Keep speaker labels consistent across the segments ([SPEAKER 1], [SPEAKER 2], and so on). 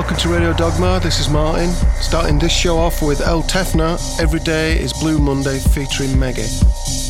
[SPEAKER 1] welcome to Radio Dogma. This is Martin. Starting this show off with El Tefna. Every day is Blue Monday featuring Meggy.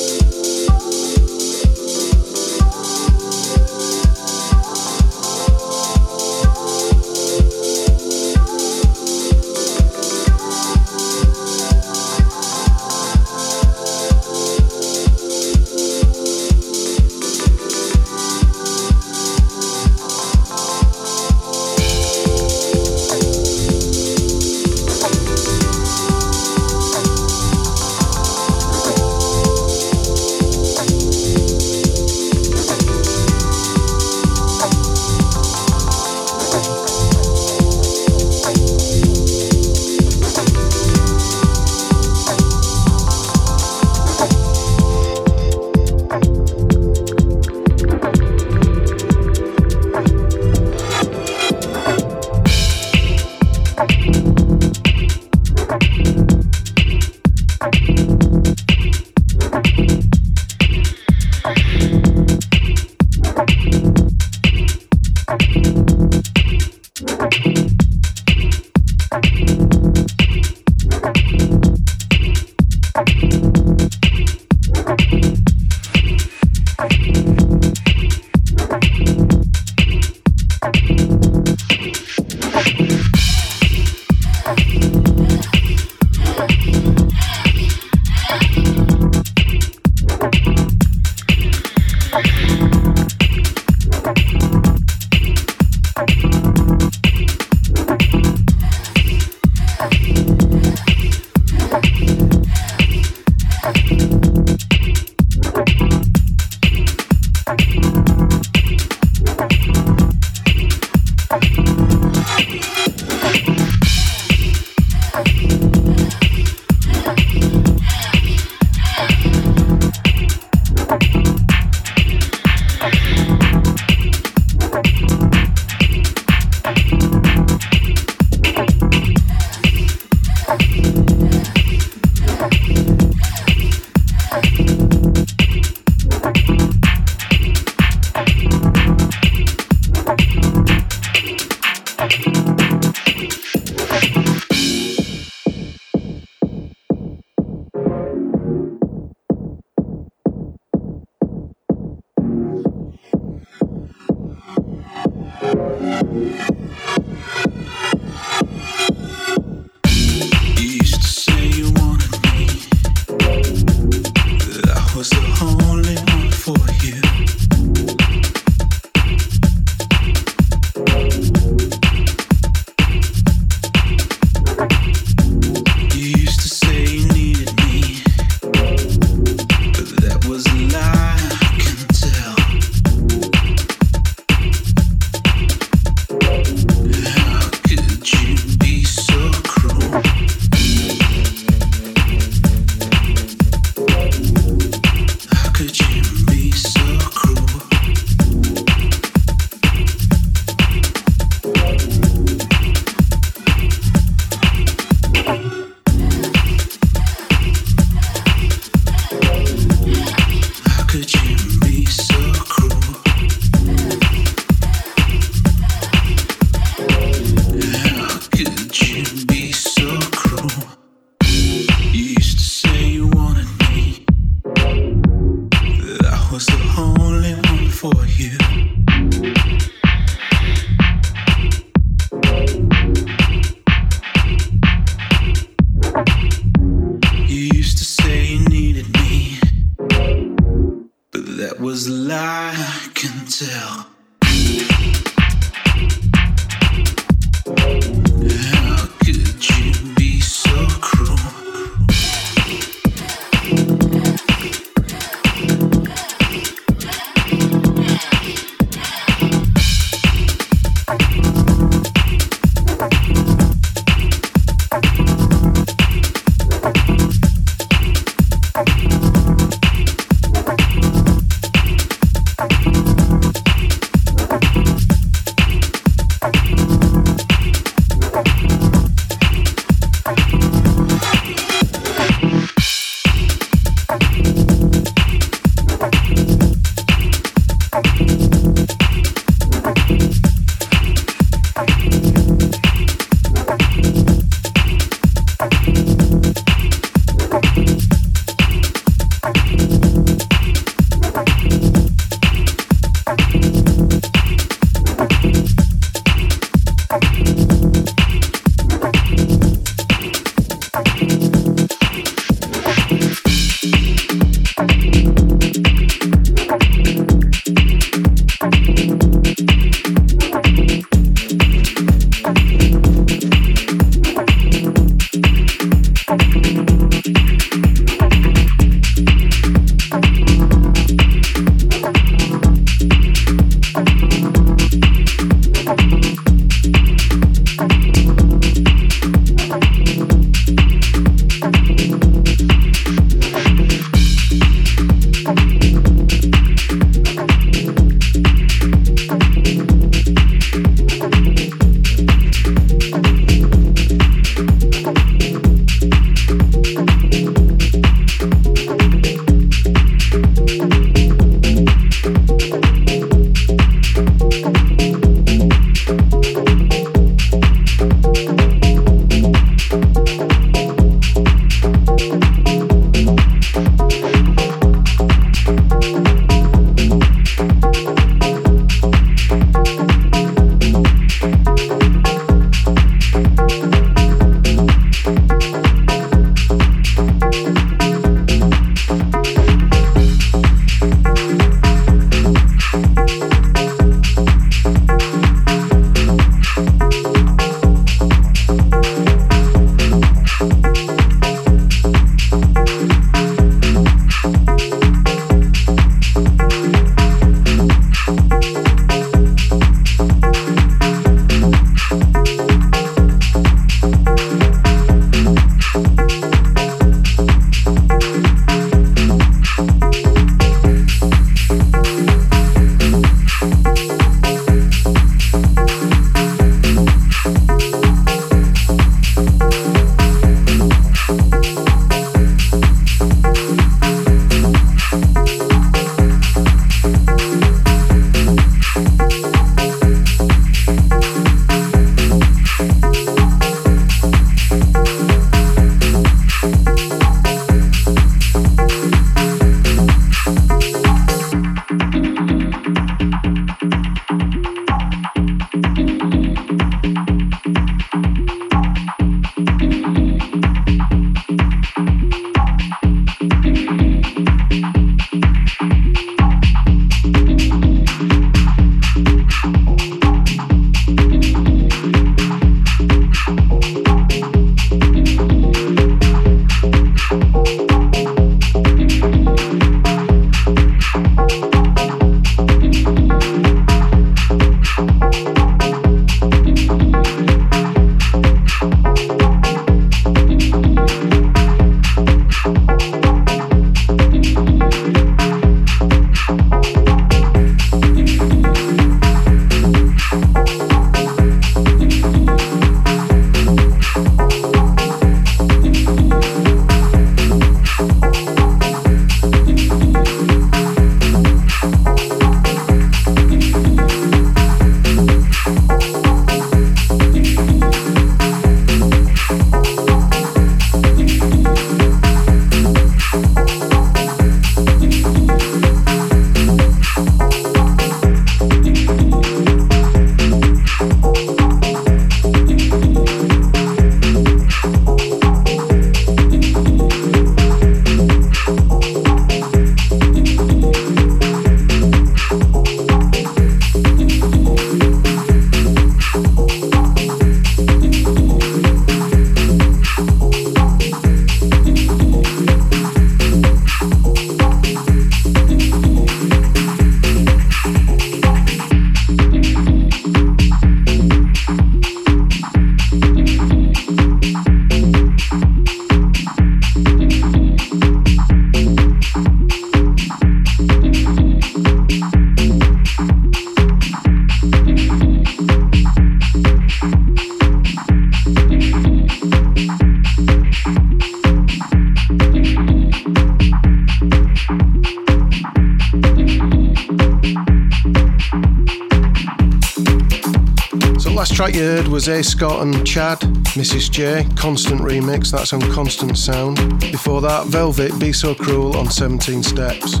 [SPEAKER 1] A. Scott and Chad, Mrs. J, Constant remix, that's on Constant Sound. Before that, Velvet, Be So Cruel on 17 Steps.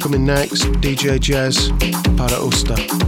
[SPEAKER 1] Coming next, DJ Jez, Para Usta.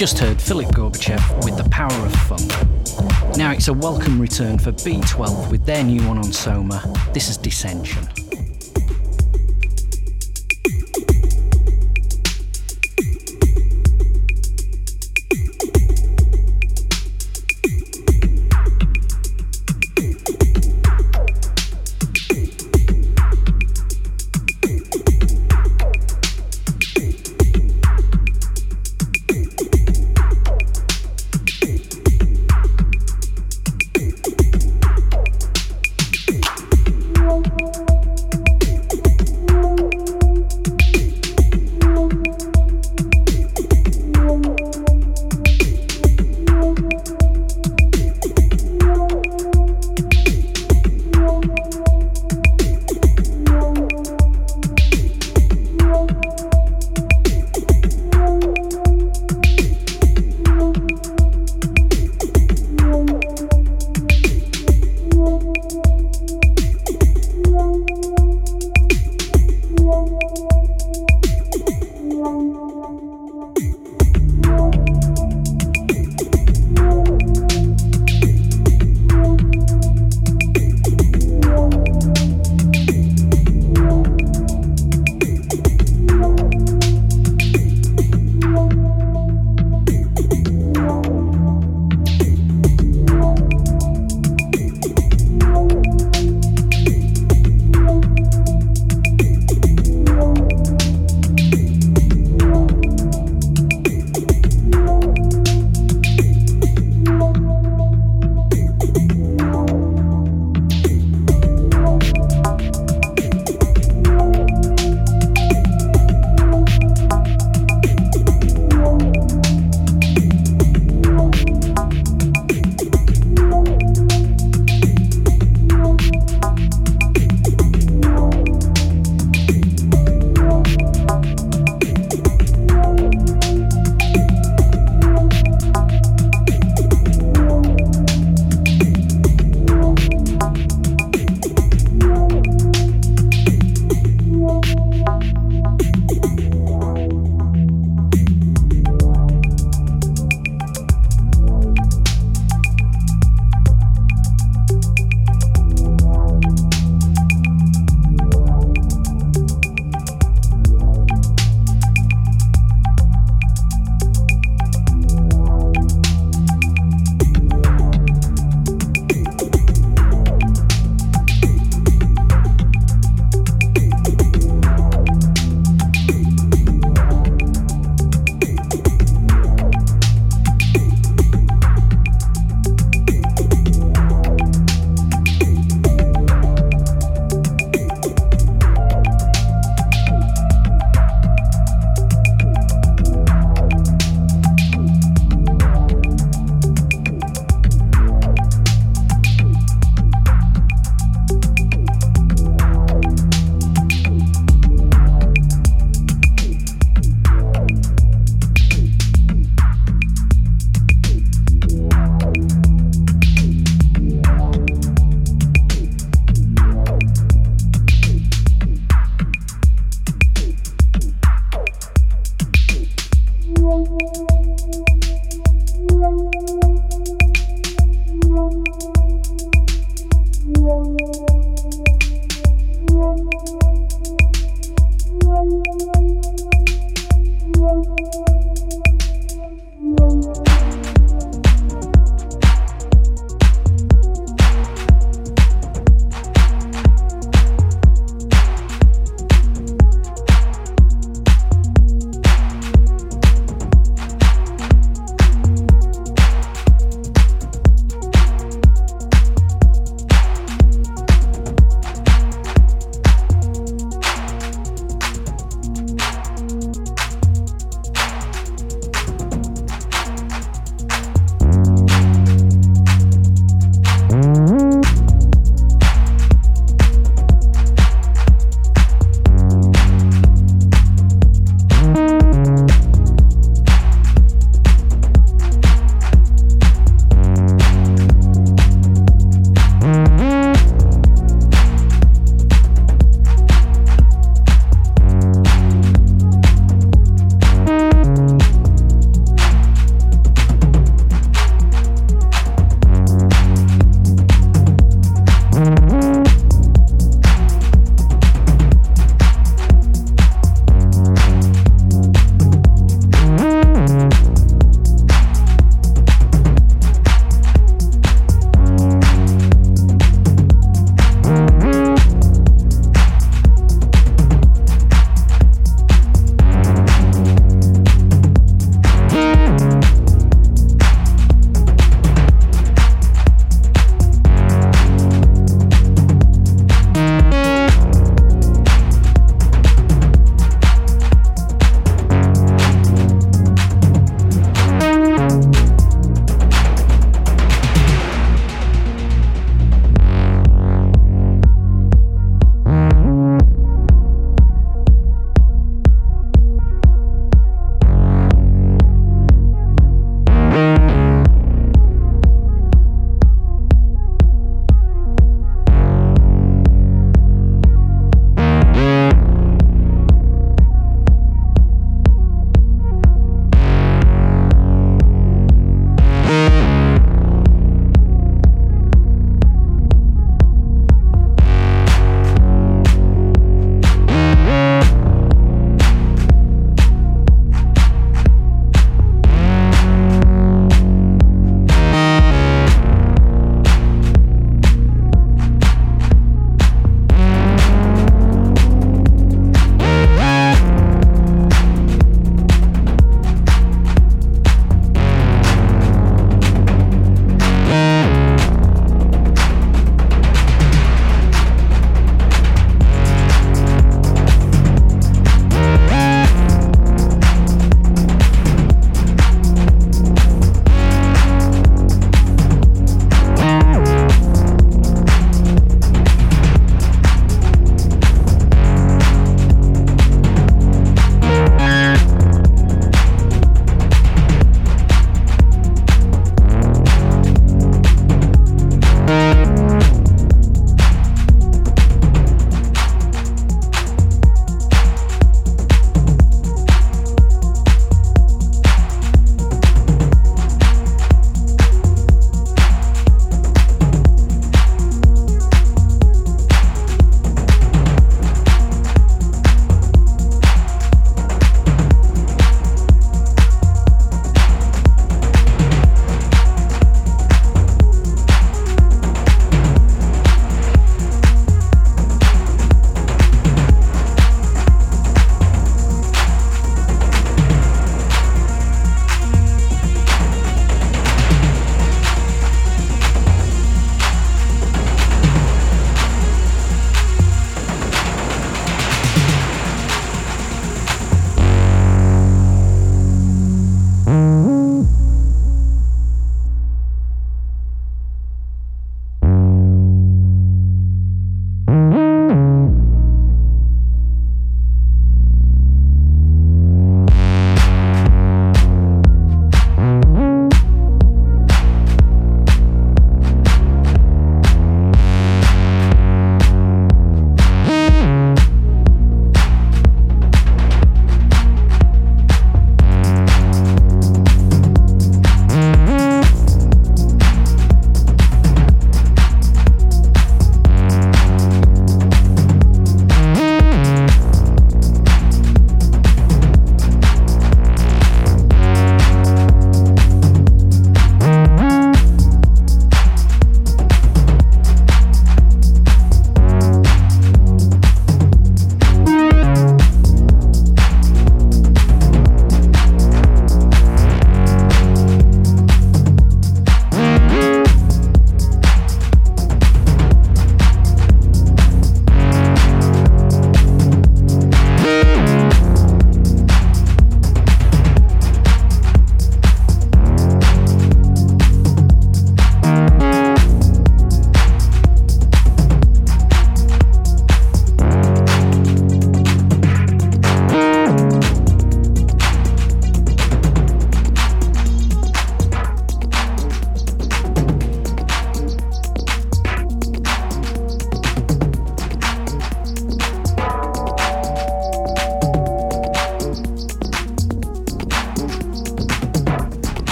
[SPEAKER 2] Just heard Philipp Gorbachev with The Power of Funk. Now it's a welcome return for B12 with their new one on Soma. This is Dissension.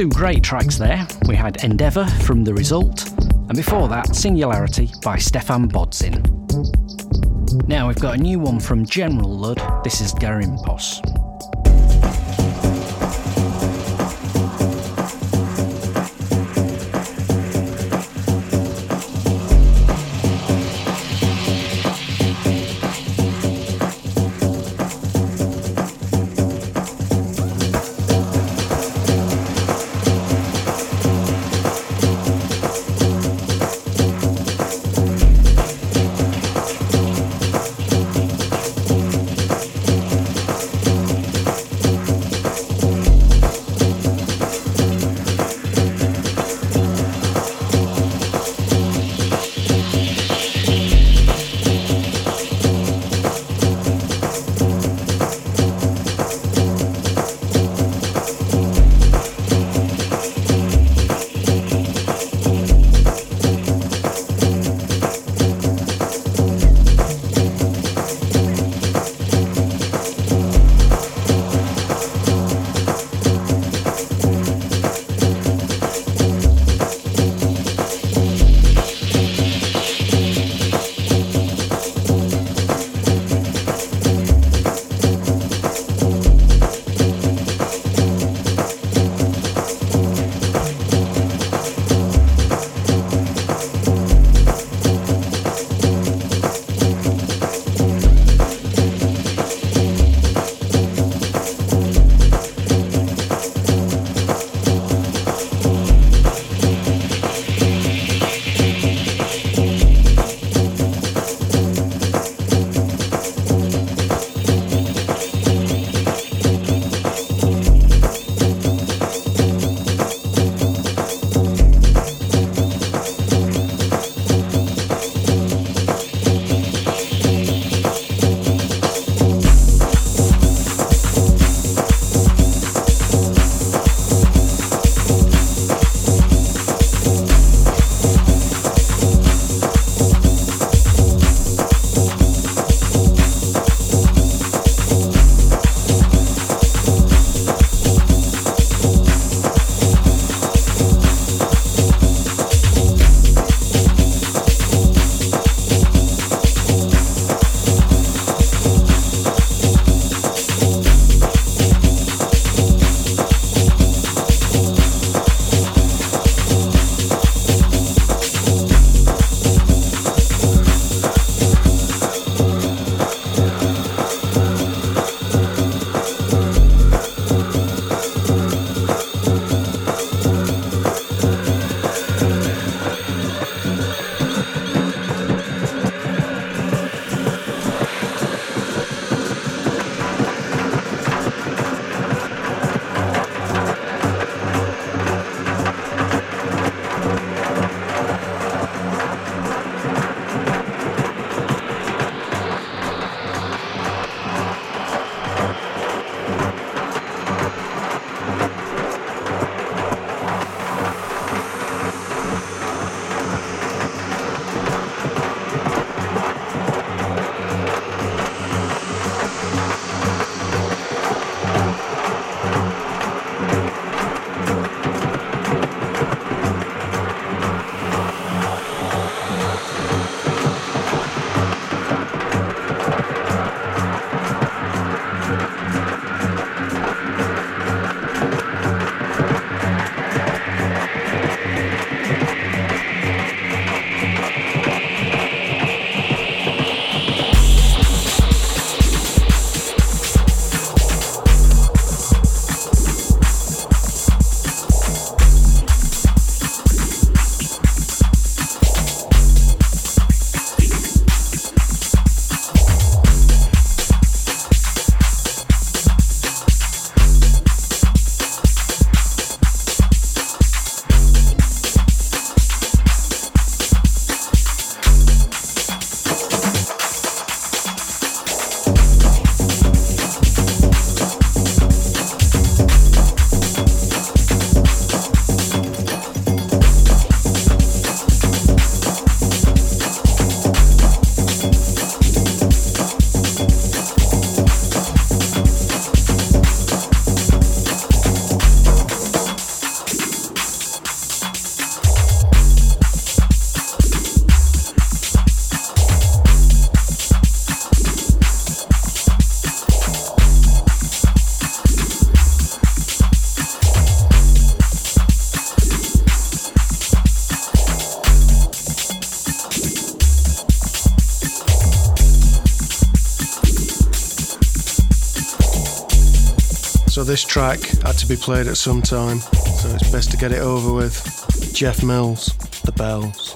[SPEAKER 2] Two great tracks there. We had Endeavour from The Result, and before that, Singularity by Stephan Bodzin. Now we've got a new one from General Lud. This is Garimpos.
[SPEAKER 1] This track had to be played at some time, so it's best to get it over with. Jeff Mills, The Bells.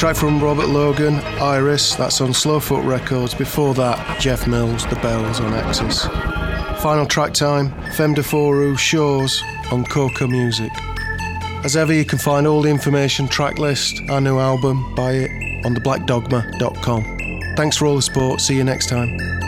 [SPEAKER 1] Track from Robert Logan, Iris, that's on Slowfoot Records. Before that, Jeff Mills, The Bells on Axis. Final track time, Femme de Foru, Shores on Coca Music. As ever, you can find all the information, track list, our new album, buy it on theblackdogma.com. Thanks for all the support. See you next time.